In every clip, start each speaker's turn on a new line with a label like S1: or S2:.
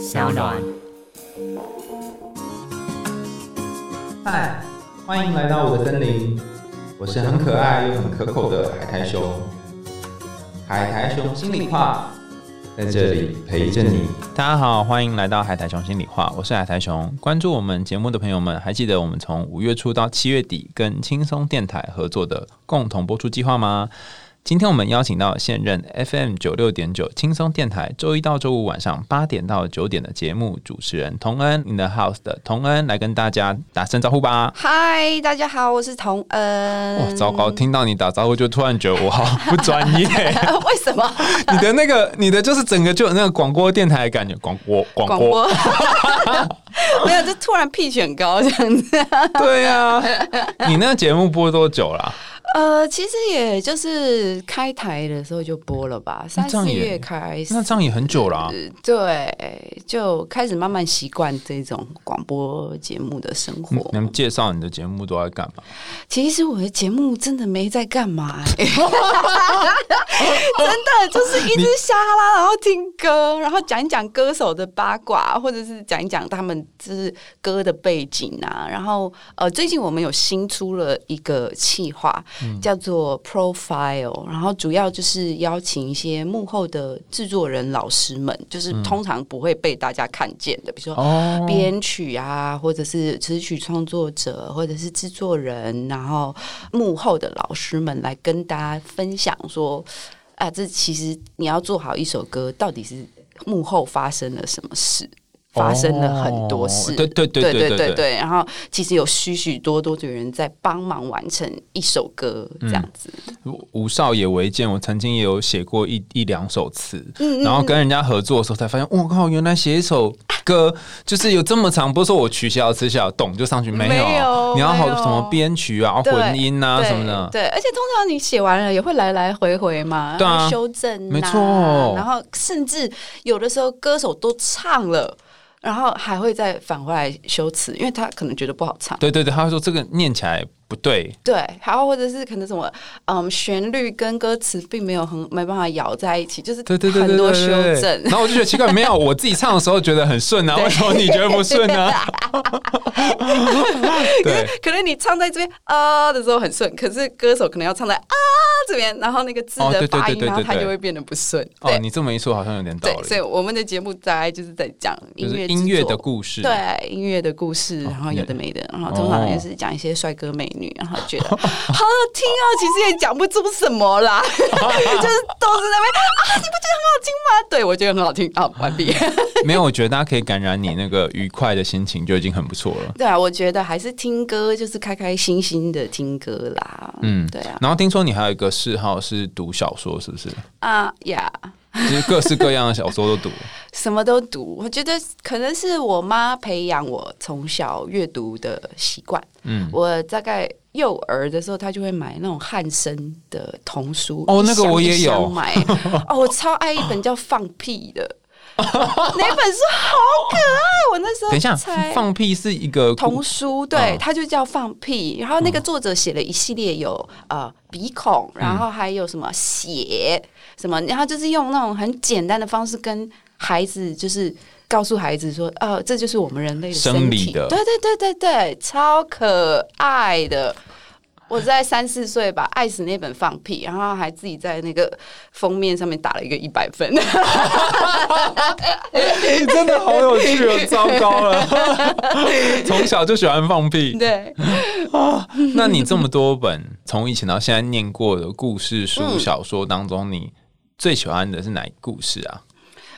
S1: 小暖。
S2: 嗨，欢迎来到我的森林，我是很可爱又很可口的海苔熊。海苔熊心里话，在这里陪着你。大家好，欢迎来到海苔熊心里话，我是海苔熊。关注我们节目的朋友们，还记得我们从五月初到七月底跟轻松电台合作的共同播出计划吗？今天我们邀请到现任 FM 九六点九轻松电台周一到周五晚上八点到九点的节目主持人童恩 In the House 的童恩来跟大家打声招呼吧。
S3: 嗨，大家好，我是童恩。
S2: 哇，糟糕！听到你打招呼，就突然觉得我好不专业。
S3: 为什么？
S2: 你的那个，你的就是整个就有那个广播电台的感觉，广播广
S3: 广
S2: 播。
S3: 播 没有，就突然 P 选高这样子。
S2: 对呀、你那个节目播多久啦、
S3: 呃，其实也就是开台的时候就播了吧，三四月开始。
S2: 那这样也很久啦、
S3: 对，就开始慢慢习惯这种广播节目的生活。
S2: 你们介绍你的节目都在干嘛？
S3: 其实我的节目真的没在干嘛、欸，真的就是一直瞎啦，然后听歌，然后讲一讲歌手的八卦，或者是讲一讲他们就是歌的背景啊。然后呃，最近我们有新出了一个企划，叫做 Profile，然后主要就是邀请一些幕后的制作人老师们，就是通常不会被大家看见的，比如说
S2: 哦
S3: 编曲啊，或者是词曲创作者，或者是制作人，然后幕后的老师们来跟大家分享说，啊，这其实你要做好一首歌，到底是幕后发生了什么事？发生了很多事，
S2: 对对对
S3: 对
S2: 对对对。
S3: 然后其实有许许多多的人在帮忙完成一首歌这样子。
S2: 吴少爷为建，我曾经也有写过一一两首词，然后跟人家合作的时候才发现，我靠，原来写一首歌 就是有这么长，不是我取消取消，懂就上去没有？你要好什么编曲啊、混音啊什么的。
S3: 对，而且通常你写完了也会来来回回嘛，
S2: 对啊
S3: 修正，
S2: 没错。
S3: 然后甚至有的时候歌手都唱了。然后还会再返回来修辞，因为他可能觉得不好唱。
S2: 对对对，他会说这个念起来不对，
S3: 对，还有或者是可能什么，嗯，旋律跟歌词并没有很没办法咬在一起，就是
S2: 对对对对
S3: 很多修正。
S2: 然后我就觉得奇怪，没有我自己唱的时候觉得很顺啊，为什么你觉得不顺呢？对，
S3: 可能你唱在这边啊的时候很顺，可是歌手可能要唱在啊这边，然后那个字的发音，然后它就会变得不顺。
S2: 哦，你这么一说好像有点道
S3: 理，所以，我们的节目大概就是在讲音乐
S2: 是音乐的故事，
S3: 对音乐的故事，然后有的没的，然后通常也是讲一些帅哥美女，然后觉得 好好听哦，其实也讲不出什么啦，就是都是那边啊，你不觉得很好听吗？对我觉得很好听，啊，完毕。
S2: 没有，我觉得大家可以感染你那个愉快的心情就已经很不错了。
S3: 对啊，我觉得还是听歌就是开开心心的听歌啦，
S2: 嗯
S3: 对啊，
S2: 然后听说你还有一个嗜好是读小说，是不是？
S3: 啊呀。
S2: 就是各式各样的小说都读。
S3: 什么都读，我觉得可能是我妈培养我从小阅读的习惯。
S2: 嗯，
S3: 我大概幼儿的时候，她就会买那种汉生的童书。
S2: 哦那个我也有
S3: 买。哦，我超爱一本叫《放屁》的，那本书好可爱。我那时候
S2: 等一下，放屁是一个
S3: 童书，对
S2: 嗯，
S3: 它就叫放屁。然后那个作者写了一系列有呃鼻孔，然后还有什么血什么，然后就是用那种很简单的方式跟孩子就是。告诉孩子说，呃，这就是我们人类的身体，
S2: 生理的
S3: 对对对对对，超可爱的。我在三四岁吧，爱死那本放屁，然后还自己在那个封面上面打了一个一百分。
S2: 你 真的好有趣哦！糟糕了，从小就喜欢放屁。
S3: 对，
S2: 那你这么多本从以前到现在念过的故事书、
S3: 嗯
S2: 小说当中，你最喜欢的是哪一故事啊？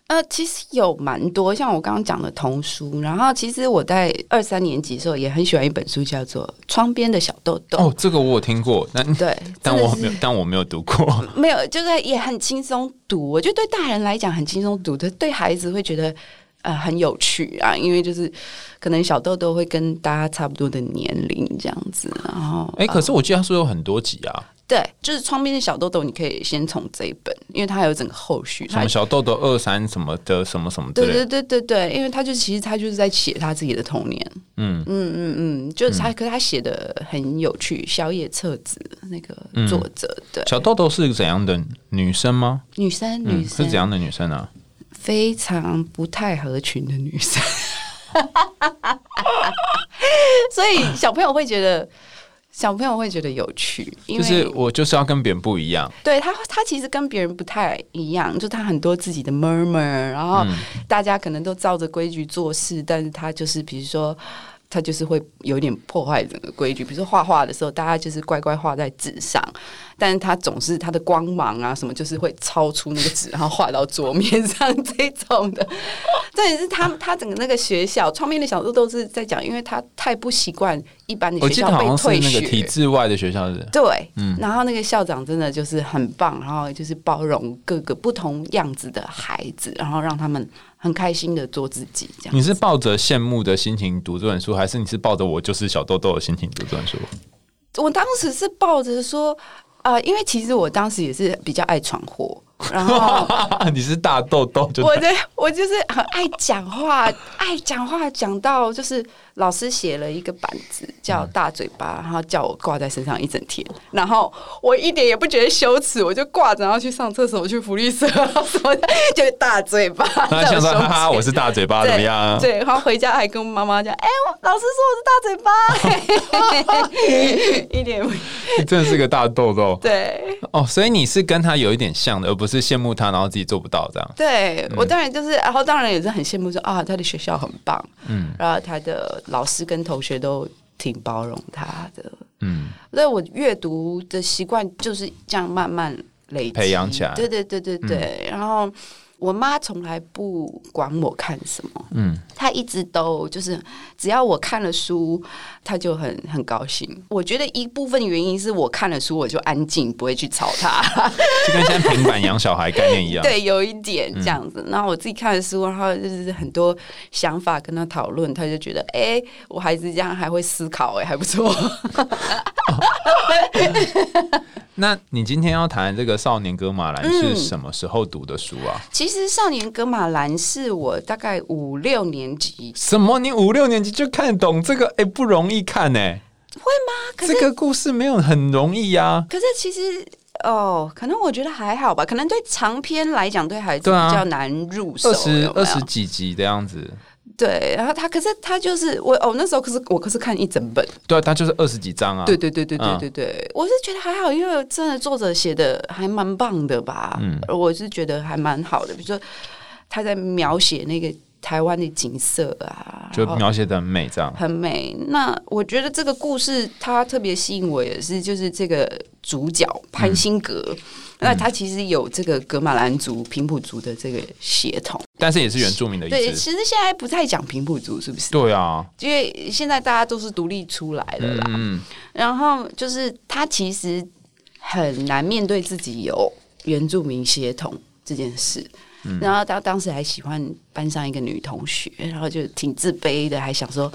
S3: 呃，其实有蛮多，像我刚刚讲的童书，然后其实我在二三年级的时候也很喜欢一本书，叫做《窗边的小豆豆》。
S2: 哦，这个我有听过，但
S3: 对，
S2: 但我没有，但我没有读过。
S3: 没有，就是也很轻松读。我觉得对大人来讲很轻松读的，对孩子会觉得呃很有趣啊，因为就是可能小豆豆会跟大家差不多的年龄这样子，然后
S2: 哎、可是我记得他说有很多集啊，
S3: 对，就是窗边的小豆豆，你可以先从这一本，因为它还有整个后续，
S2: 什么小豆豆二三什么的，什么什么之
S3: 对。对对对对，因为他就其实他就是在写他自己的童年，
S2: 嗯
S3: 嗯嗯嗯，就是他，可是他写的很有趣，小野彻子那个作者，对，
S2: 小豆豆是怎样的女生吗？
S3: 女生
S2: 嗯，
S3: 女生
S2: 是怎样的女生啊？
S3: 非常不太合群的女生，所以小朋友会觉得。小朋友会觉得有趣，因为
S2: 就是我就是要跟别人不一样。
S3: 对他，他其实跟别人不太一样，就他很多自己的 murmur，然后大家可能都照着规矩做事，但是他就是比如说。他就是会有点破坏整个规矩，比如说画画的时候，大家就是乖乖画在纸上，但是他总是他的光芒啊什么，就是会超出那个纸，然后画到桌面上这种的。这也是他他整个那个学校创面的小说都是在讲，因为他太不习惯一般的学校被退学，
S2: 体制外的学校是。
S3: 对，嗯，然后那个校长真的就是很棒，然后就是包容各个不同样子的孩子，然后让他们。很开心的做自己，这样。
S2: 你是抱着羡慕的心情读这本书，还是你是抱着我就是小豆豆的心情读这本书？
S3: 我当时是抱着说，啊，因为其实我当时也是比较爱闯祸。然后
S2: 你是大豆豆，
S3: 我的我就是很爱讲话，爱讲话讲到就是老师写了一个板子叫大嘴巴，然后叫我挂在身上一整天，然后我一点也不觉得羞耻，我就挂着，然后去上厕所，去福利社什么的，就大嘴巴。
S2: 那想说哈哈，我是大嘴巴怎么样？
S3: 对，然后回家还跟妈妈讲，哎，老师说我是大嘴巴，一点不
S2: 真的是个大痘痘。
S3: 对，
S2: 哦，所以你是跟他有一点像的，而不是。是羡慕他，然后自己做不到这样。
S3: 对我当然就是，然后当然也是很羡慕说啊，他的学校很棒，嗯，然后他的老师跟同学都挺包容他的，嗯。那我阅读的习惯就是这样慢慢累积
S2: 培养起来。
S3: 对对对对对，然后。我妈从来不管我看什么，嗯，她一直都就是只要我看了书，她就很很高兴。我觉得一部分原因是我看了书，我就安静，不会去吵她，
S2: 就跟现在平板养小孩概念一样。
S3: 对，有一点这样子。然后我自己看了书，然后就是很多想法跟他讨论，他就觉得，哎，我孩子这样还会思考，哎，还不错。
S2: 那你今天要谈这个《少年格马兰》是什么时候读的书啊？
S3: 其实《少年格马兰》是我大概五六年级。
S2: 什么？你五六年级就看懂这个？哎，不容易看呢。
S3: 会吗？
S2: 这个故事没有很容易呀。
S3: 可是其实哦，可能我觉得还好吧。可能对长篇来讲，对孩子比较难入手。
S2: 二十二十几集的样子。
S3: 对，然后他可是他就是我哦，那时候可是我可是看一整本，
S2: 对，他就是二十几章啊。
S3: 对对对对对对对，我是觉得还好，因为真的作者写的还蛮棒的吧。嗯，我是觉得还蛮好的，比如说他在描写那个台湾的景色啊，
S2: 就描写的很美，这样
S3: 很美。那我觉得这个故事它特别吸引我，也是就是这个主角潘兴格。那他其实有这个格马兰族、平埔族的这个血统，
S2: 但是也是原住民的意思。
S3: 对，其实现在不太讲平埔族，是不是？
S2: 对啊，
S3: 因为现在大家都是独立出来了啦。嗯，然后就是他其实很难面对自己有原住民血统这件事。嗯然后他当时还喜欢班上一个女同学，然后就挺自卑的，还想说。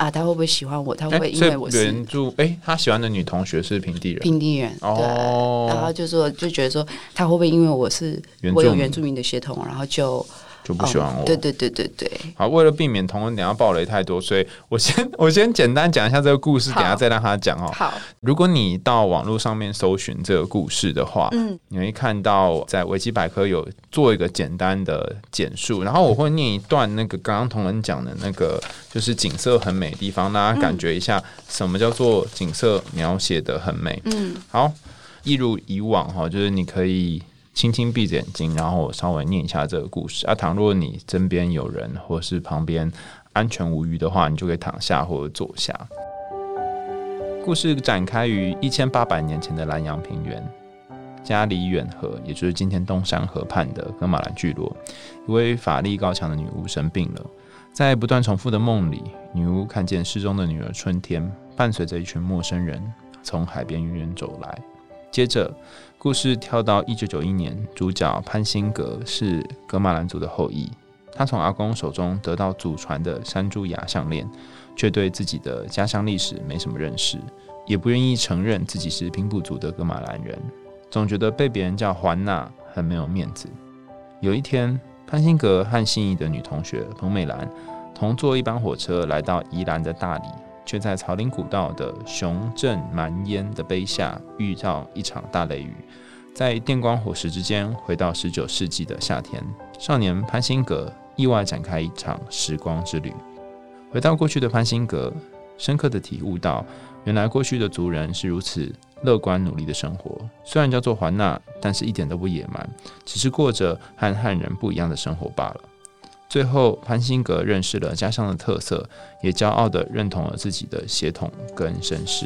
S3: 啊，他会不会喜欢我？他会因为我是
S2: 原住？哎，他喜欢的女同学是平地人，
S3: 平地人。哦，然后就说就觉得说，他会不会因为我是我有原住民的血统，然后就。
S2: 就不喜欢我。
S3: 对对对对对。
S2: 好，为了避免同仁等下爆雷太多，所以我先 我先简单讲一下这个故事，等下再让他讲哦。
S3: 好。
S2: 如果你到网络上面搜寻这个故事的话，嗯，你会看到在维基百科有做一个简单的简述，然后我会念一段那个刚刚同仁讲的那个，就是景色很美的地方，大家感觉一下什么叫做景色描写的很美。嗯。好，一如以往哈，就是你可以。轻轻闭着眼睛，然后我稍微念一下这个故事。啊，倘若你身边有人，或是旁边安全无虞的话，你就可以躺下或者坐下。故事展开于一千八百年前的南洋平原，加里远河，也就是今天东山河畔的格马兰聚落，一位法力高强的女巫生病了。在不断重复的梦里，女巫看见失踪的女儿春天，伴随着一群陌生人从海边远远走来。接着。故事跳到一九九一年，主角潘辛格是格马兰族的后裔。他从阿公手中得到祖传的山猪牙项链，却对自己的家乡历史没什么认识，也不愿意承认自己是平埔族的格马兰人，总觉得被别人叫环娜很没有面子。有一天，潘辛格和心仪的女同学彭美兰同坐一班火车来到宜兰的大理。却在草林古道的雄镇蛮烟的碑下遇到一场大雷雨，在电光火石之间回到十九世纪的夏天，少年潘辛格意外展开一场时光之旅。回到过去的潘辛格，深刻的体悟到，原来过去的族人是如此乐观努力的生活。虽然叫做环纳，但是一点都不野蛮，只是过着和汉人不一样的生活罢了。最后，潘辛格认识了家乡的特色，也骄傲地认同了自己的血统跟身世。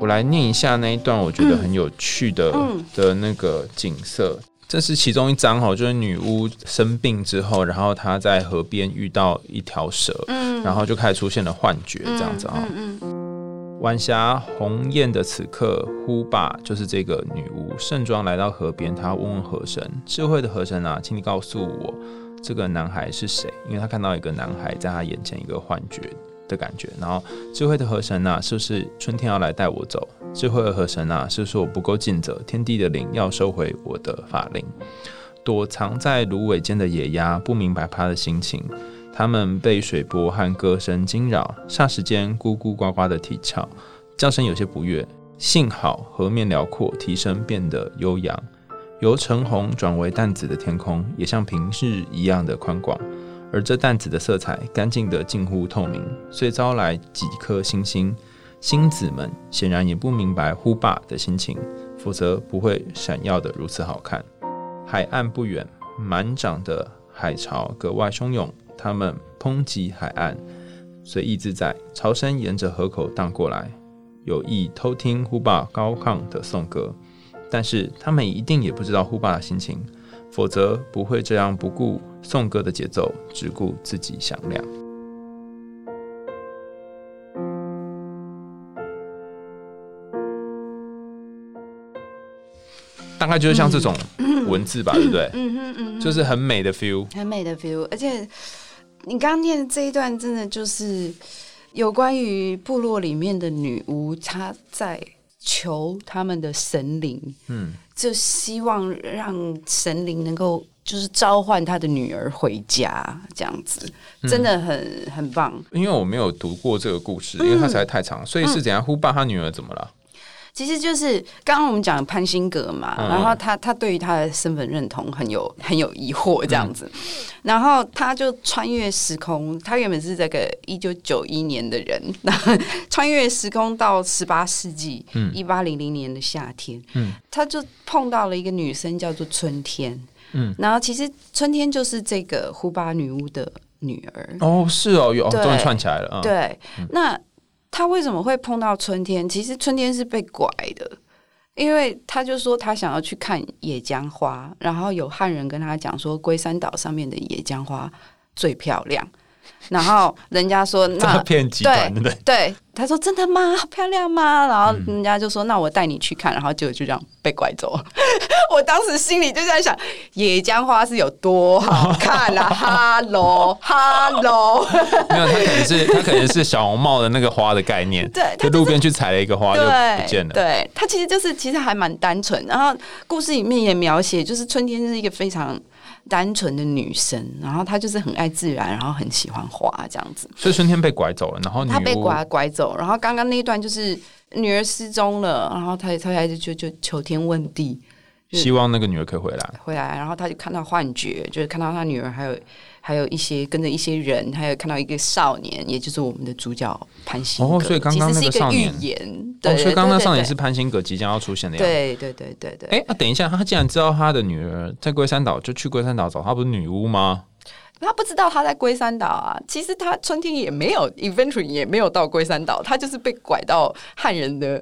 S2: 我来念一下那一段，我觉得很有趣的的那个景色。这是其中一张哦，就是女巫生病之后，然后她在河边遇到一条蛇，然后就开始出现了幻觉，这样子啊。晚霞红艳的此刻，呼爸就是这个女巫盛装来到河边，她问问河神：“智慧的河神啊，请你告诉我，这个男孩是谁？”因为她看到一个男孩在她眼前，一个幻觉的感觉。然后，智慧的河神啊，是不是春天要来带我走？智慧的河神啊，是不是我不够尽责？天地的灵要收回我的法令。躲藏在芦苇间的野鸭不明白他的心情。它们被水波和歌声惊扰，霎时间咕咕呱呱的啼叫，叫声有些不悦。幸好河面辽阔，啼声变得悠扬。由橙红转为淡紫的天空，也像平日一样的宽广。而这淡紫的色彩，干净得近乎透明，遂招来几颗星星。星子们显然也不明白呼爸的心情，否则不会闪耀得如此好看。海岸不远，满涨的海潮格外汹涌。他们抨击海岸，随意自在，潮声沿着河口荡过来，有意偷听呼爸高亢的颂歌。但是他们一定也不知道呼爸的心情，否则不会这样不顾颂歌的节奏，只顾自己响亮。大概就是像这种文字吧，对不对？嗯嗯嗯，就是很美的 feel，
S3: 很美的 feel，而且。你刚刚念的这一段，真的就是有关于部落里面的女巫，她在求他们的神灵，嗯，就希望让神灵能够就是召唤她的女儿回家，这样子，真的很很棒。
S2: 因为我没有读过这个故事，因为它实在太长，所以是怎样？呼爸他女儿怎么了？
S3: 其实就是刚刚我们讲潘辛格嘛，然后他他对于他的身份认同很有很有疑惑这样子，然后他就穿越时空，他原本是这个一九九一年的人，那 穿越时空到十八世纪一八零零年的夏天，嗯。他就碰到了一个女生叫做春天，嗯，然后其实春天就是这个胡巴女巫的女儿。
S2: 哦，是哦，有终于串起来了啊，
S3: 对，那。他为什么会碰到春天？其实春天是被拐的，因为他就说他想要去看野姜花，然后有汉人跟他讲说，龟山岛上面的野姜花最漂亮。然后人家说那
S2: 骗集团
S3: 对对，他说真的吗？漂亮吗？然后人家就说那我带你去看，然后就就这样被拐走。我当时心里就在想，野姜花是有多好看啊！哈喽哈喽，
S2: 没有，他可能是他可能是小红帽的那个花的概念，
S3: 对，
S2: 就路边去采了一个花就不见了。
S3: 对，他其实就是其实还蛮单纯。然后故事里面也描写，就是春天是一个非常。单纯的女生，然后她就是很爱自然，然后很喜欢花这样子。
S2: 所以春天被拐走了，然后
S3: 她被拐拐走，然后刚刚那一段就是女儿失踪了，然后她她就就就求天问地，
S2: 希望那个女儿可以回来，
S3: 回来，然后她就看到幻觉，就是看到她女儿还有。还有一些跟着一些人，还有看到一个少年，也就是我们的主角潘兴
S2: 格。哦，所以刚刚那个少年，
S3: 对，
S2: 所以刚刚少年是潘兴格即将要出现的样子。
S3: 对对对对对。
S2: 哎，那等一下，他既然知道他的女儿在龟山岛，就去龟山岛找他，不是女巫吗？
S3: 他不知道他在龟山岛啊。其实他春天也没有，eventually 也没有到龟山岛，他就是被拐到汉人的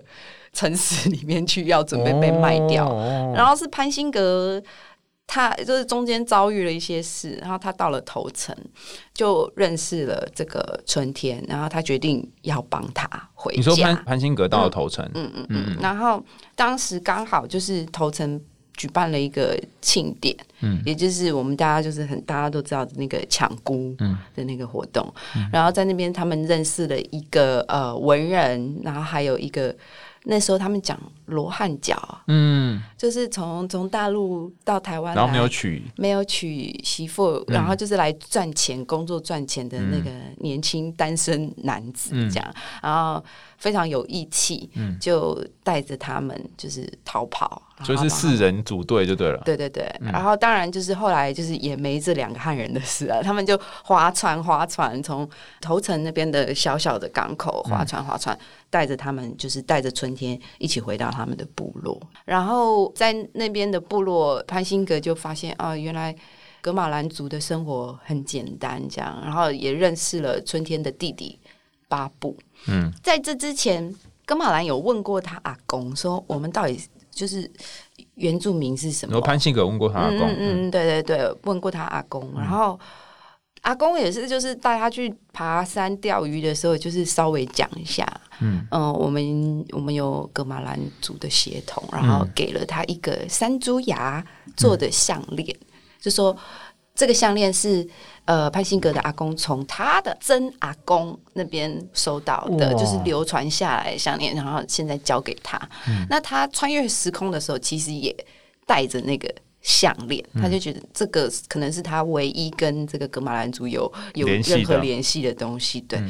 S3: 城市里面去，要准备被卖掉。然后是潘兴格。他就是中间遭遇了一些事，然后他到了头层，就认识了这个春天，然后他决定要帮他回家。
S2: 你说潘潘辛格到了头层，
S3: 嗯嗯嗯，然后当时刚好就是头层举办了一个庆典，嗯，也就是我们大家就是很大家都知道的那个抢姑的那个活动，然后在那边他们认识了一个呃文人，然后还有一个。那时候他们讲罗汉脚，嗯，就是从从大陆到台湾，
S2: 然后没有娶。
S3: 没有娶媳妇，然后就是来赚钱、工作赚钱的那个年轻单身男子，这样，然后非常有义气，
S1: 嗯。
S3: 就带着他们就是逃跑，
S1: 就是四人组队就对了。
S3: 对对对，然后当然就是后来就是也没这两个汉人的事啊，他们就划船划船从头城那边的小小的港口划船划船，带着他们就是带着春天一起回到他们的部落，然后在那边的部落，潘辛格就发现啊，原来。格马兰族的生活很简单，这样，然后也认识了春天的弟弟巴布。
S1: 嗯，
S3: 在这之前，格马兰有问过他阿公说：“我们到底就是原住民是什么？”
S1: 然后潘信格问过他阿公，
S3: 嗯对对对，问过他阿公，然后阿公也是，就是带他去爬山钓鱼的时候，就是稍微讲一下，
S1: 嗯。
S3: 嗯、我们我们有格马兰族的血统，然后给了他一个山猪牙做的项链，就说这个项链是。呃，潘辛格的阿公从他的曾阿公那边收到的，就是流传下来的项链，然后现在交给他。那他穿越时空的时候，其实也带着那个项链，他就觉得这个可能是他唯一跟这个格马兰族有有任何联系的东西。对，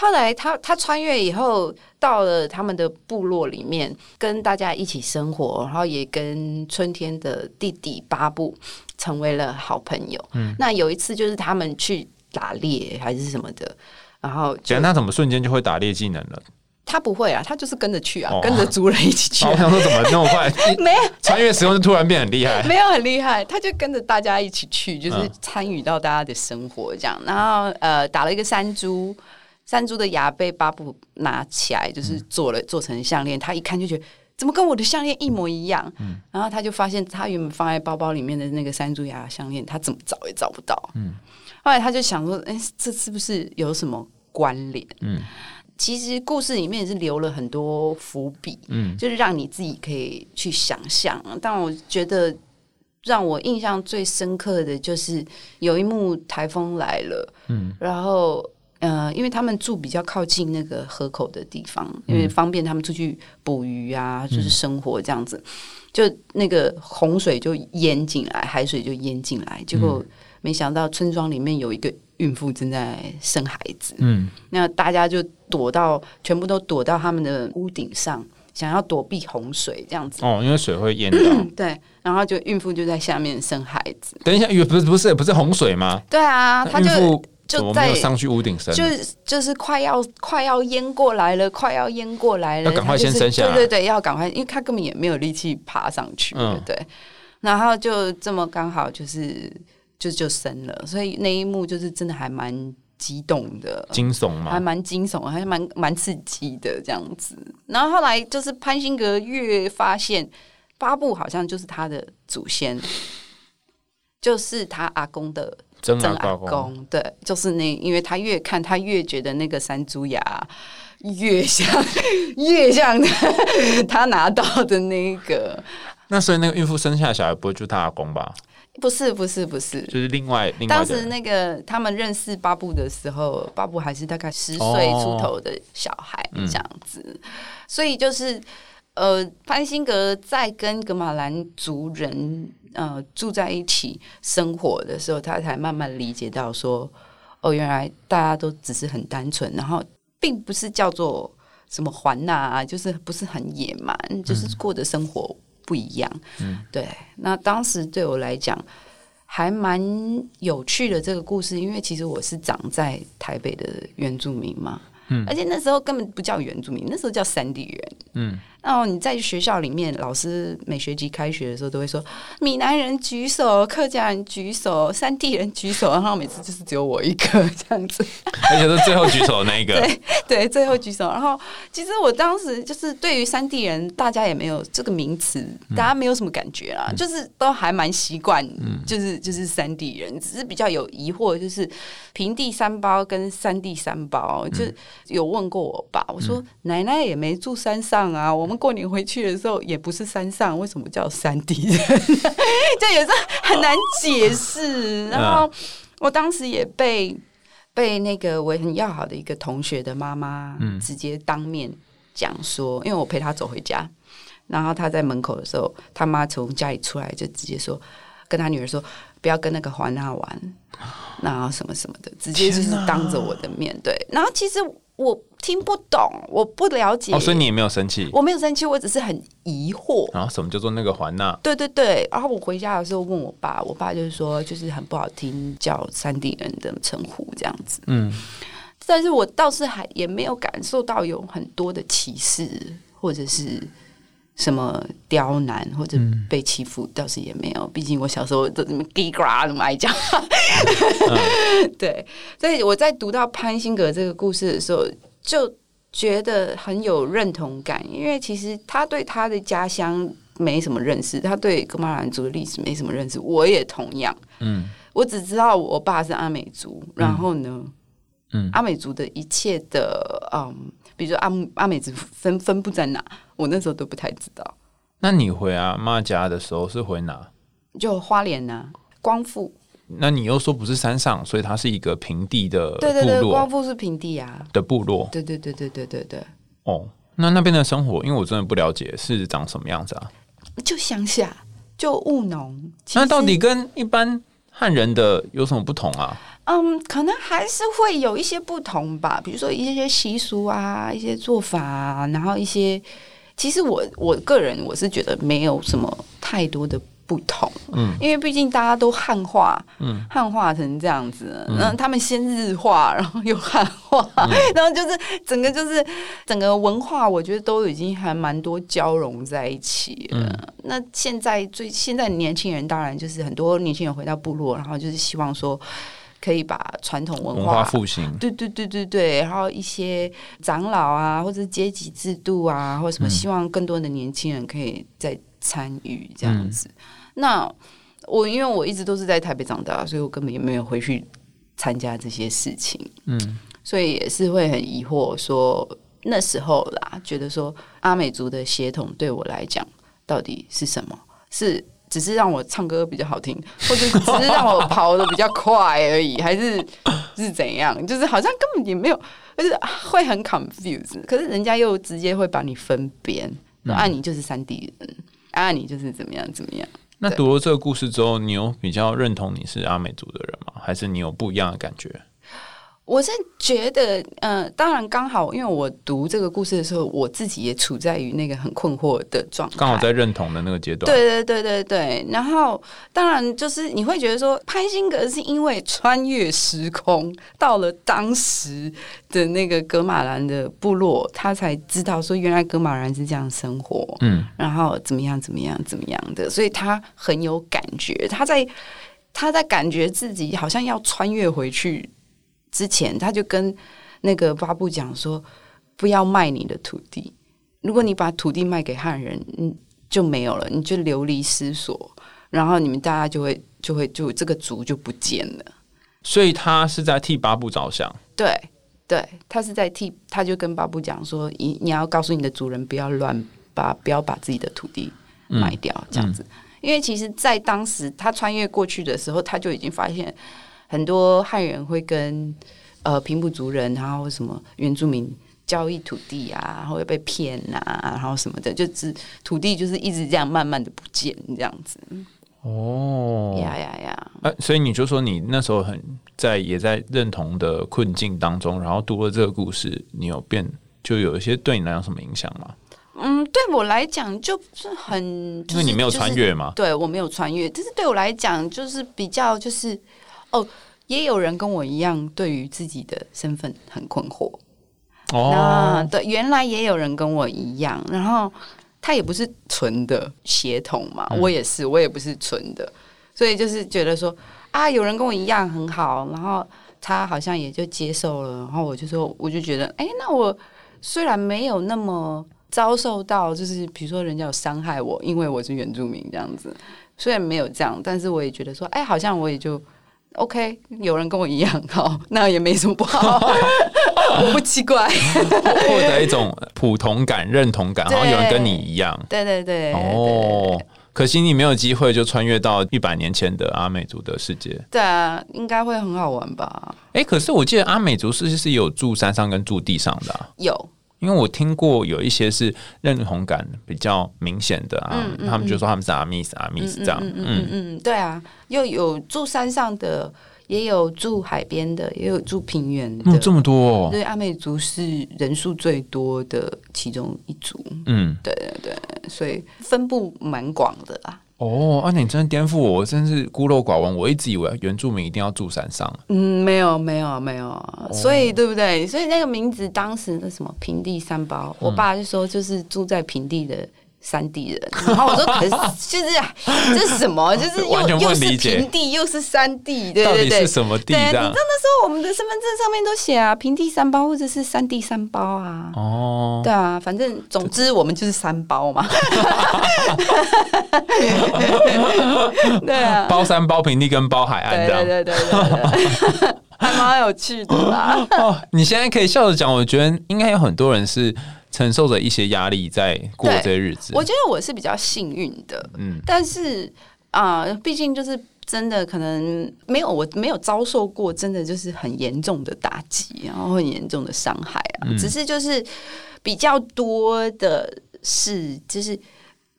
S3: 后来他他穿越以后，到了他们的部落里面，跟大家一起生活，然后也跟春天的弟弟巴布成为了好朋友。嗯，那有一次就是他们去打猎还是什么的，然后就
S1: 讲他怎么瞬间就会打猎技能了？
S3: 他不会啊，他就是跟着去啊，
S1: 哦
S3: 跟着族人一起去、
S1: 我
S3: 啊。
S1: 想说怎么那么快，
S3: 没有
S1: 穿越时空就突然变很厉害？
S3: 没有很厉害，他就跟着大家一起去，就是
S1: 嗯
S3: 参与到大家的生活这样。然后呃，打了一个山猪，山猪的牙被巴布拿起来，就是做了做成项链。他一看就觉得。怎么跟我的项链一模一样？嗯然后他就发现他原本放在包包里面的那个山猪牙项链，他怎么找也找不到。嗯后来他就想说，哎、这是不是有什么关联？
S1: 嗯
S3: 其实故事里面也是留了很多伏笔，
S1: 嗯
S3: 就是让你自己可以去想象。但我觉得让我印象最深刻的就是有一幕台风来了，
S1: 嗯
S3: 然后呃，因为他们住比较靠近那个河口的地方，因为方便他们出去捕鱼啊，就是生活这样子。就那个洪水就淹进来，海水就淹进来，结果没想到村庄里面有一个孕妇正在生孩子，
S1: 嗯
S3: 那大家就躲到，全部都躲到他们的屋顶上，想要躲避洪水这样子。
S1: 哦，因为水会淹到。
S3: 对，然后就孕妇就在下面生孩子。
S1: 等一下，不是不是不是洪水吗？
S3: 对啊，她就就在
S1: 上去屋顶生？
S3: 就是就是快要快要淹过来了，快要淹过来了，
S1: 要赶快先生下来
S3: 对对对，要赶快，因为他根本也没有力气爬上去，
S1: 嗯
S3: 对。然后就这么刚好就是就就生了，所以那一幕就是真的还蛮激动的，
S1: 惊悚吗？
S3: 还蛮惊悚的，还蛮蛮刺激的这样子。然后后来就是潘辛格越发现巴布好像就是他的祖先，就是他阿公的
S1: 真
S3: 曾阿
S1: 阿公，
S3: 对，就是那，因为他越看他越觉得那个山猪牙越像 越像他 他拿到的那个，
S1: 那所以那个孕妇生下的小孩不会就是他阿公吧？
S3: 不是不是不是。
S1: 就是另外另外
S3: 当时那个他们认识巴布的时候，巴布还是大概十岁
S1: 哦
S3: 出头的小孩
S1: 嗯。
S3: 这样子，所以就是呃，潘辛格在跟格马兰族人呃住在一起生活的时候，他才慢慢理解到说，哦，原来大家都只是很单纯，然后并不是叫做什么环呐、啊，就是不是很野蛮，就是过的生活不一样。
S1: 嗯
S3: 对，那当时对我来讲。还蛮有趣的这个故事，因为其实我是长在台北的原住民嘛，
S1: 嗯。
S3: 而且那时候根本不叫原住民，那时候叫山地人。
S1: 嗯，
S3: 然后你在学校里面，老师每学期开学的时候都会说，闽南人举手，客家人举手，山地人举手，然后每次就是只有我一个这样子。
S1: 而且是最后举手的那一个，
S3: 对对，最后举手。然后其实我当时就是对于山地人，大家也没有这个名词，大家没有什么感觉啦，就是都还蛮习惯，就是就是山地人，只是比较有疑惑，就是平地三包跟山地三包，就有问过我爸，我说、奶奶也没住山上啊，我们过年回去的时候也不是山上，为什么叫山地人？就有时候很难解释。然后我当时也被。被那个我很要好的一个同学的妈妈
S1: 嗯
S3: 直接当面讲说，因为我陪她走回家，然后她在门口的时候，他妈从家里出来就直接说，跟他女儿说不要跟那个华纳玩，然后什么什么的，直接就是当着我的面对。然后其实我听不懂，我不了解。
S2: 哦，所以你也没有生气。
S3: 我没有生气，我只是很疑惑。
S2: 然后什么叫做那个环娜？
S3: 对对对，然后我回家的时候问我爸，我爸就是说，就是很不好听，叫山地人的称呼这样子。
S2: 嗯，
S3: 但是我倒是还也没有感受到有很多的歧视，或者是什么刁难或者被欺负，倒是也没有。毕竟我小时候都这么叽呱那么爱讲。对，所以我在读到潘辛格这个故事的时候，就觉得很有认同感，因为其实他对他的家乡没什么认识，他对哥马兰族的历史没什么认识，我也同样。
S2: 嗯
S3: 我只知道我爸是阿美族，然后呢，
S2: 嗯
S3: 阿美族的一切的嗯，比如说阿阿美族分分布在哪，我那时候都不太知道。
S2: 那你回阿妈家的时候是回哪？
S3: 就花莲呐、光复，
S2: 那你又说不是山上，所以它是一个平地的
S3: 对对对，光复是平地啊，
S2: 的部落
S3: 对对对对对对对，
S2: 哦。那那边的生活，因为我真的不了解是长什么样子啊？
S3: 就乡下，就务农。
S2: 那到底跟一般汉人的有什么不同啊？
S3: 嗯，可能还是会有一些不同吧，比如说一些习俗啊，一些做法啊，然后一些，其实我我个人我是觉得没有什么太多的不同，
S2: 嗯，
S3: 因为毕竟大家都汉化，
S2: 嗯，
S3: 汉化成这样子，然后他们先日化，然后又汉化，然后就是整个就是整个文化，我觉得都已经还蛮多交融在一起了。那现在最现在年轻人，当然就是很多年轻人回到部落，然后就是希望说可以把传统文
S2: 文
S3: 化
S2: 化复兴，
S3: 对对对对对，然后一些长老啊，或者是阶级制度啊，或者什么，希望更多的年轻人可以再参与这样子。那我因为我一直都是在台北长大，所以我根本也没有回去参加这些事情，
S2: 嗯，
S3: 所以也是会很疑惑说那时候啦，觉得说阿美族的血统对我来讲到底是什么？是只是让我唱歌比较好听，或者只是让我跑的比较快而已，还是是怎样？就是好像根本也没有，就是会很 confused。可是人家又直接会把你分辨，说啊你就是山地人，啊你就是怎么样怎么样。
S2: 那读了这个故事之后，你有比较认同你是阿美族的人吗？还是你有不一样的感觉？
S3: 我是觉得，呃，当然刚好，因为我读这个故事的时候，我自己也处在于那个很困惑的状态，
S2: 刚好在认同的那个阶段。
S3: 对对对对。对，然后当然就是你会觉得说，潘辛格是因为穿越时空到了当时的那个格马兰的部落，他才知道说原来格马兰是这样生活，
S2: 嗯，
S3: 然后怎么样怎么样怎么样的，所以他很有感觉，他在他在感觉自己好像要穿越回去之前，他就跟那个巴布讲说，不要卖你的土地，如果你把土地卖给汉人，你，就没有了，你就流离失所，然后你们大家就会就会就这个族就不见了。
S2: 所以他是在替巴布着想。
S3: 对对，他是在替，他就跟巴布讲说，你你要告诉你的主人不要乱把不要把自己的土地卖掉，这样子。因为其实，在当时他穿越过去的时候，他就已经发现很多汉人会跟呃平埔族人，然后什么原住民交易土地啊，然后又被骗啊，然后什么的，就只土地就是一直这样慢慢的不见这样子。
S2: 哦，
S3: 呀呀呀！
S2: 哎，所以你就说你那时候很在也在认同的困境当中，然后读了这个故事，你有变就有一些对你来讲什么影响吗？
S3: 嗯，对我来讲就是很，
S2: 因为你没有穿越嘛。
S3: 对我没有穿越，但是对我来讲就是比较就是哦，也有人跟我一样对于自己的身份很困惑。那
S2: 哦，
S3: 对，原来也有人跟我一样，然后他也不是纯的协同嘛，
S2: 嗯
S3: 我也是，我也不是纯的，所以就是觉得说啊，有人跟我一样很好，然后他好像也就接受了，然后我就说，我就觉得，哎，那我虽然没有那么遭受到，就是比如说人家有伤害我，因为我是原住民这样子，虽然没有这样，但是我也觉得说，哎，好像我也就。OK，有人跟我一样好，那也没什么不好，我不奇怪。
S2: 获得一种普通感、认同感，好像有人跟你一样。
S3: 对对对，
S2: 哦，可惜你没有机会就穿越到一百年前的阿美族的世界。
S3: 对啊，应该会很好玩吧？
S2: 哎，可是我记得阿美族是不是有住山上跟住地上的、啊？
S3: 有，
S2: 因为我听过有一些是认同感比较明显的啊，
S3: 嗯嗯
S2: 他们就说他们是阿密斯阿密斯这样，
S3: 嗯嗯对啊，又有住山上的，也有住海边的，也有住平原的。
S2: 嗯，这么多哦，
S3: 对，阿美族是人数最多的其中一族，
S2: 嗯，
S3: 对对对，所以分布蛮广的啦。
S2: 哦，啊，你真的颠覆我，我真是孤陋寡闻。我一直以为原住民一定要住山上，
S3: 嗯，没有没有没有，所以对不对？所以那个名字当时的什么平地三包，我爸就说就是住在平地的。山地人，然后我说可是就是这是什么？就是
S2: 完全
S3: 又又是
S2: 不理解
S3: 平地又是山地，对
S2: 到
S3: 对对。
S2: 底是什么地
S3: 对，你知道？那时候我们的身份证上面都写啊，平地三包或者是山地三包啊。
S2: 哦，
S3: 对啊，反正总之我们就是三包嘛。对啊，
S2: 包山、包平地跟包海岸
S3: 对
S2: 这样。
S3: 对对对对对，还蛮有趣的啦。
S2: 哦，你现在可以笑着讲，我觉得应该有很多人是承受着一些压力在过
S3: 对
S2: 这些日子。
S3: 我觉得我是比较幸运的，
S2: 嗯
S3: 但是啊、毕竟就是真的可能没有我没有遭受过真的就是很严重的打击，然后很严重的伤害啊，
S2: 嗯
S3: 只是就是比较多的是就是。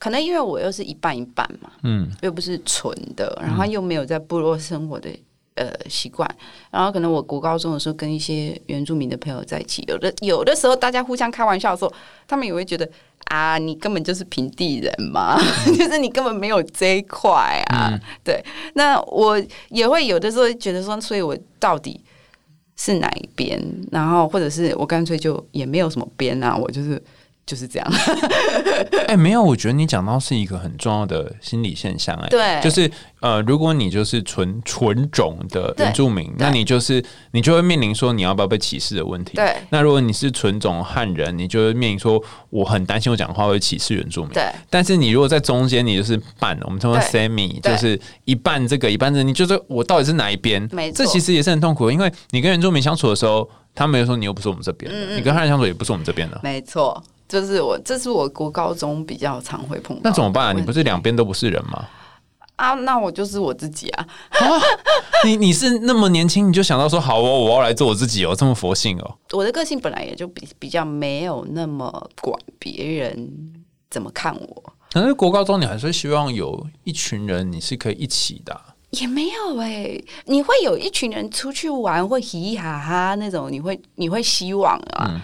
S3: 可能因为我又是一半一半嘛，
S2: 嗯
S3: 又不是纯的，然后又没有在部落生活的呃习惯，然后可能我国高中的时候跟一些原住民的朋友在一起，有的有的时候大家互相开玩笑的时候，他们也会觉得啊，你根本就是平地人嘛，就是你根本没有这一块啊。对，那我也会有的时候觉得说，所以我到底是哪一边？然后或者是我干脆就也没有什么边啊，我就是就是这样。
S2: 哎、没有，我觉得你讲到是一个很重要的心理现象、哎，
S3: 对。
S2: 就是呃，如果你就是纯纯种的原住民，那你就是你就会面临说你要不要被歧视的问题。
S3: 对。
S2: 那如果你是纯种汉人，你就会面临说我很担心我讲话会歧视原住民。
S3: 对。
S2: 但是你如果在中间，你就是半，我们称为 semi，
S3: 对。
S2: 就是一半这个一半这个，你就是我到底是哪一边？
S3: 没错
S2: 这其实也是很痛苦的，因为你跟原住民相处的时候，他们又说你又不是我们这边
S3: 嗯
S2: 的，你跟汉人相处也不是我们这边的，
S3: 没错，就是我，这是我国高中比较常会碰到。
S2: 那怎么办啊？你不是两边都不是人吗？
S3: 啊？那我就是我自己啊。
S2: 你你是那么年轻，你就想到说好哦，我要来做我自己哦，这么佛性哦。
S3: 我的个性本来也就比比较没有那么管别人怎么看我，
S2: 可是国高中你还是会希望有一群人你是可以一起的啊、
S3: 也没有哎、你会有一群人出去玩，会嘻嘻哈哈那种，你会你会希望啊。
S2: 嗯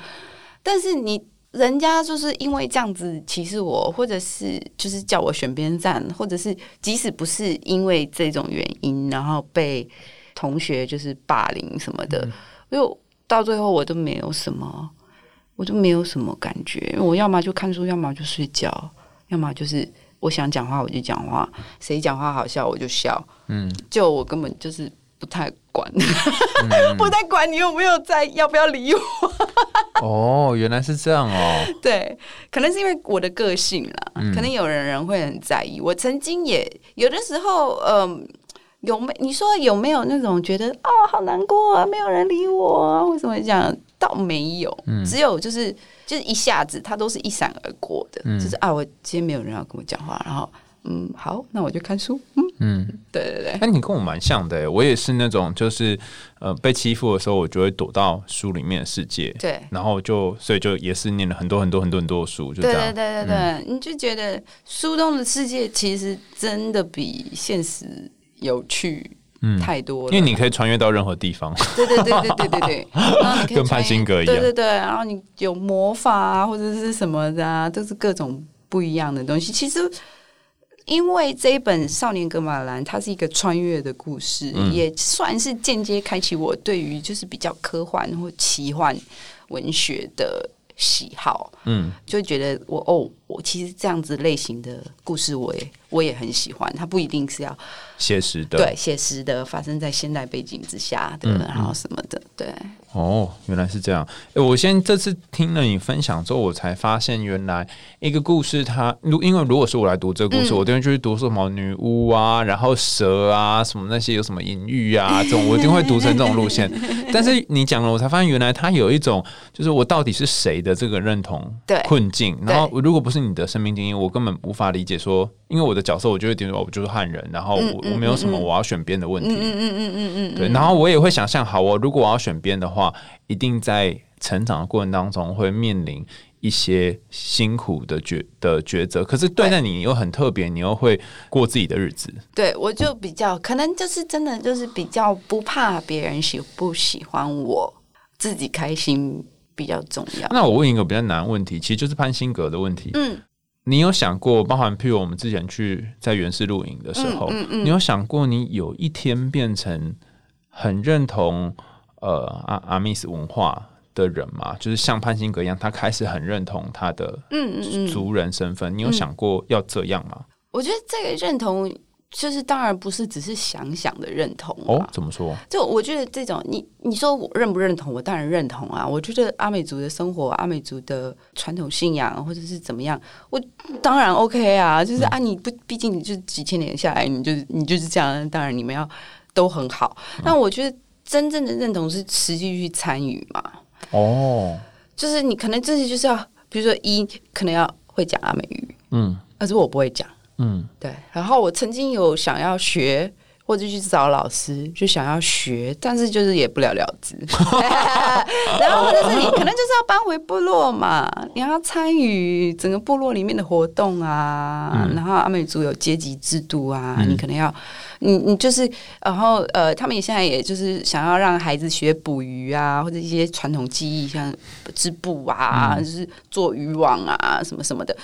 S3: 但是你人家就是因为这样子歧视我，或者是就是叫我选边站，或者是即使不是因为这种原因，然后被同学就是霸凌什么的，因为到最后我都没有什么，我都没有什么感觉。我要么就看书，要么就睡觉，要么就是我想讲话我就讲话，谁讲话好笑我就笑。
S2: 嗯，
S3: 就我根本就是不太管，不太管你有没有在，要不要理我。
S2: 哦，原来是这样哦。
S3: 对，可能是因为我的个性啦，
S2: 嗯
S3: 可能有人人会很在意。我曾经也有的时候，嗯、有没你说有没有那种觉得哦好难过啊，没有人理我啊？为什么这样？倒没有，
S2: 嗯
S3: 只有就是就是一下子，它都是一闪而过的，
S2: 嗯
S3: 就是啊，我今天没有人要跟我讲话，然后嗯，好，那我就看书，嗯，
S2: 嗯，
S3: 对对对，
S2: 哎，你跟我蛮像的耶，我也是那种就是呃被欺负的时候，我就会躲到书里面的世界，
S3: 对。
S2: 然后就所以就也是念了很多很多很多很多的书，就这样。
S3: 对对对对对，你就觉得书中的世界其实真的比现实有趣
S2: 嗯。
S3: 太多了，
S2: 因为你可以穿越到任何地方。
S3: 对对对对对对对，然后你可以
S2: 跟潘金格一样。
S3: 对对对，然后你有魔法啊，或者是什么的啊，都是各种不一样的东西。其实。因为这一本《少年格马兰》，它是一个穿越的故事，
S2: 嗯
S3: 也算是间接开启我对于就是比较科幻或奇幻文学的喜好。
S2: 嗯，
S3: 就会觉得我哦，我其实这样子类型的故事，我也我也很喜欢。它不一定是要
S2: 写实的。
S3: 对写实的，发生在现代背景之下的，
S2: 嗯
S3: 然后什么的，对。
S2: 哦，原来是这样。诶我先这次听了你分享之后，我才发现原来一个故事它，如因为如果是我来读这个故事，
S3: 嗯
S2: 我一定会去读什么女巫啊，然后蛇啊，什么那些有什么隐喻啊，这种我一定会读成这种路线。但是你讲了，我才发现原来它有一种就是我到底是谁的这个认同
S3: 对
S2: 困境。然后如果不是你的生命经验，我根本无法理解说，因为我的角色我就会觉得我就是汉人，然后我
S3: 嗯
S2: 我没有什么我要选边的问题。
S3: 嗯嗯嗯嗯嗯，
S2: 对，然后我也会想象，好，我如果我要选边的话，一定在成长的过程当中会面临一些辛苦的抉的抉择，可是对待你又很特别，你又会过自己的日子。
S3: 对我就比较可能就是真的就是比较不怕别人喜不喜欢我，自己开心比较重要。
S2: 那我问一个比较难的问题，其实就是潘辛格的问题。
S3: 嗯，
S2: 你有想过，包含譬如我们之前去在原始露营的时候，
S3: 嗯嗯嗯
S2: 你有想过你有一天变成很认同呃阿阿密斯文化的人吗？就是像潘辛格一样，他开始很认同他的
S3: 嗯嗯嗯，
S2: 族人身份。你有想过要这样吗？
S3: 我觉得这个认同就是当然不是只是想想的认同
S2: 哦
S3: 啊，，
S2: 怎么说？
S3: 就我觉得这种你你说我认不认同，我当然认同啊。我觉得阿美族的生活、阿美族的传统信仰或者是怎么样，我当然 OK 啊。就是啊，你不，毕竟你就是几千年下来，你就是你就是这样，当然你们要都很好。那我觉得真正的认同是实际去参与嘛，
S2: 哦，
S3: 就是你可能这些就是要，比如说一可能要会讲阿美语，
S2: 嗯
S3: 但是我不会讲。
S2: 嗯，
S3: 对，然后我曾经有想要学，或者去找老师，就想要学，但是就是也不了了之。然后或者是你可能就是要搬回部落嘛，你要参与整个部落里面的活动啊。然后阿美族有阶级制度啊，你可能要，你你就是，然后呃，他们现在也就是想要让孩子学捕鱼啊，或者一些传统技艺，像织布啊，就是做渔网啊，什么什么的。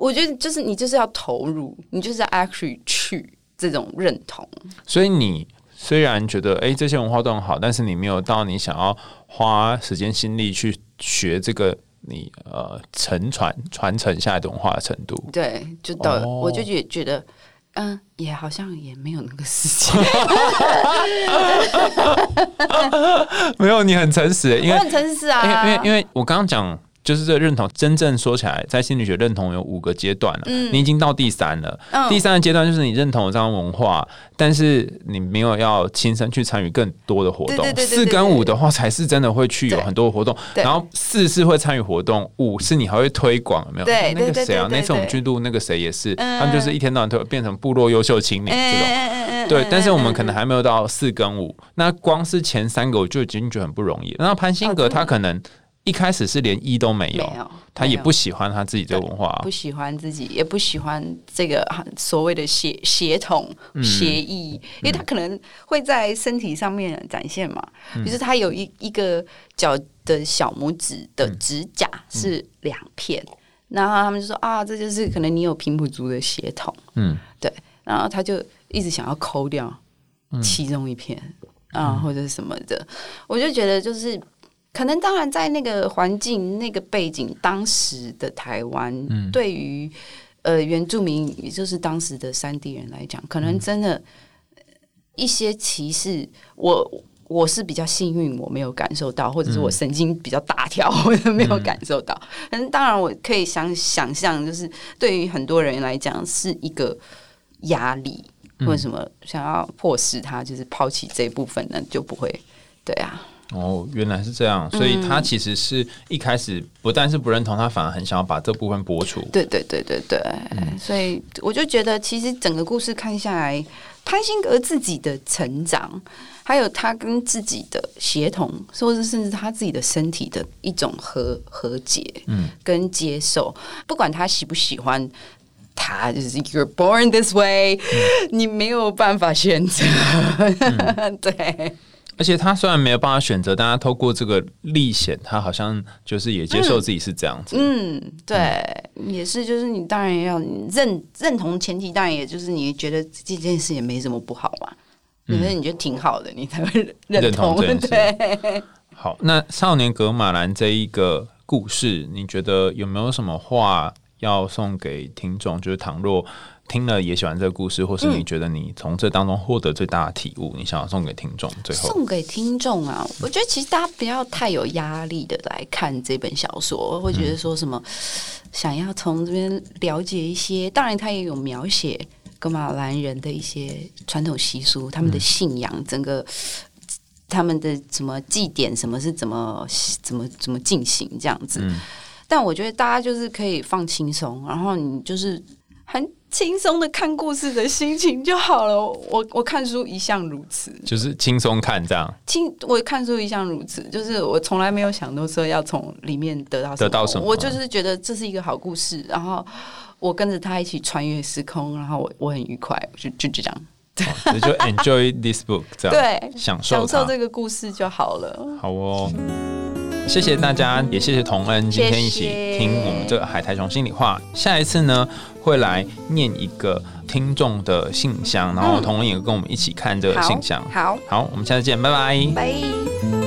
S3: 我觉得就是你就是要投入，你就是要 actually 去这种认同。
S2: 所以你虽然觉得哎、诶这些文化都很好，但是你没有到你想要花时间心力去学这个你呃承传传承下来的文化的程度。
S3: 对，就到、
S2: 哦
S3: 我就觉觉得，嗯，也好像也没有那个事情。
S2: 没有，你很诚实，因为
S3: 我很诚实啊，
S2: 因为因为因为我刚刚讲。就是这认同，真正说起来，在心理学认同有五个阶段了。你已经到第三了。
S3: 嗯
S2: 第三个阶段就是你认同了这样文化，但是你没有要亲身去参与更多的活动。四跟五的话，才是真的会去有很多活动。
S3: 对
S2: 然后四是会参与活动，五是你还会推广，有没有？
S3: 对
S2: 那个谁啊？那次我们去录那个谁也是，
S3: 嗯
S2: 他们就是一天到晚都变成部落优秀青年这种。
S3: 嗯
S2: 对，但是我们可能还没有到四跟五，那光是前三个我就已经觉得很不容易了。那潘辛格他可能一开始是连一都没有，
S3: 没有，
S2: 他也不喜欢他自己这个文化。
S3: 不。喜欢自己，也不喜欢这个啊所谓的协协同
S2: 嗯。
S3: 协议，因为他可能会在身体上面展现嘛，
S2: 嗯
S3: 就是他有一一个脚的小拇指的指甲是两片，然后他们就说啊，这就是可能你有平埔族的血统，
S2: 嗯，
S3: 对，然后他就一直想要抠掉其中一片啊、或者是什么的，我就觉得就是。可能当然，在那个环境、那个背景，当时的台湾，对于呃原住民，也就是当时的山地人来讲，可能真的呃一些歧视，我我是比较幸运，我没有感受到，或者是我神经比较大条，我也没有感受到。但是当然，我可以想想象，就是对于很多人来讲，是一个压力，或者什么想要迫使他就是抛弃这一部分，呢就不会。对啊，
S2: 哦，原来是这样，所以他其实是一开始不但是不认同，他反而很想要把这部分播出。
S3: 对对对对对，所以我就觉得，其实整个故事看下来，潘辛格自己的成长，还有他跟自己的协同，或者甚至他自己的身体的一种和和解，
S2: 嗯，
S3: 跟接受，不管他喜不喜欢。他就是 You're born this way，、你没有办法选择。对，
S2: 而且他虽然没有办法选择，但他透过这个历险，他好像就是也接受自己是这样子。
S3: 嗯，对，也是，就是你当然要认认同前提，当然也就是你觉得这件事也没什么不好嘛，可是你觉得挺好的，你才会认
S2: 认同
S3: 同。
S2: 这件事
S3: 对，
S2: 好，那少年格马兰这一个故事，你觉得有没有什么话要送给听众？就是倘若听了也喜欢这个故事，或是你觉得你从这当中获得最大的体悟，你想要送给听众？最后，
S3: 送给听众啊，我觉得其实大家不要太有压力的来看这本小说，会觉得说什么想要从这边了解一些，当然他也有描写格马兰人的一些传统习俗，他们的信仰，整个。他们的什么祭典，什么是怎么怎么怎么进行这样子？但我觉得大家就是可以放轻松，然后你就是很轻松的看故事的心情就好了。我我看书一向如此，
S2: 就是轻松看这样。
S3: 轻我看书一向如此，就是我从来没有想到说要从里面得到
S2: 得到什么
S3: 我就是觉得这是一个好故事，然后我跟着他一起穿越时空，然后我我很愉快，就就就这样，
S2: 哦就 enjoy this book 这样，
S3: 对，
S2: 享受它。
S3: 享受这个故事就好了。
S2: 好哦，谢谢大家，也谢谢童恩今天一起听我们这个海苔熊心里话。下一次呢，会来念一个听众的信箱，然后同仁也跟我们一起看这个信箱。
S3: 好，
S2: 好，我们下次见，拜拜。
S3: 拜。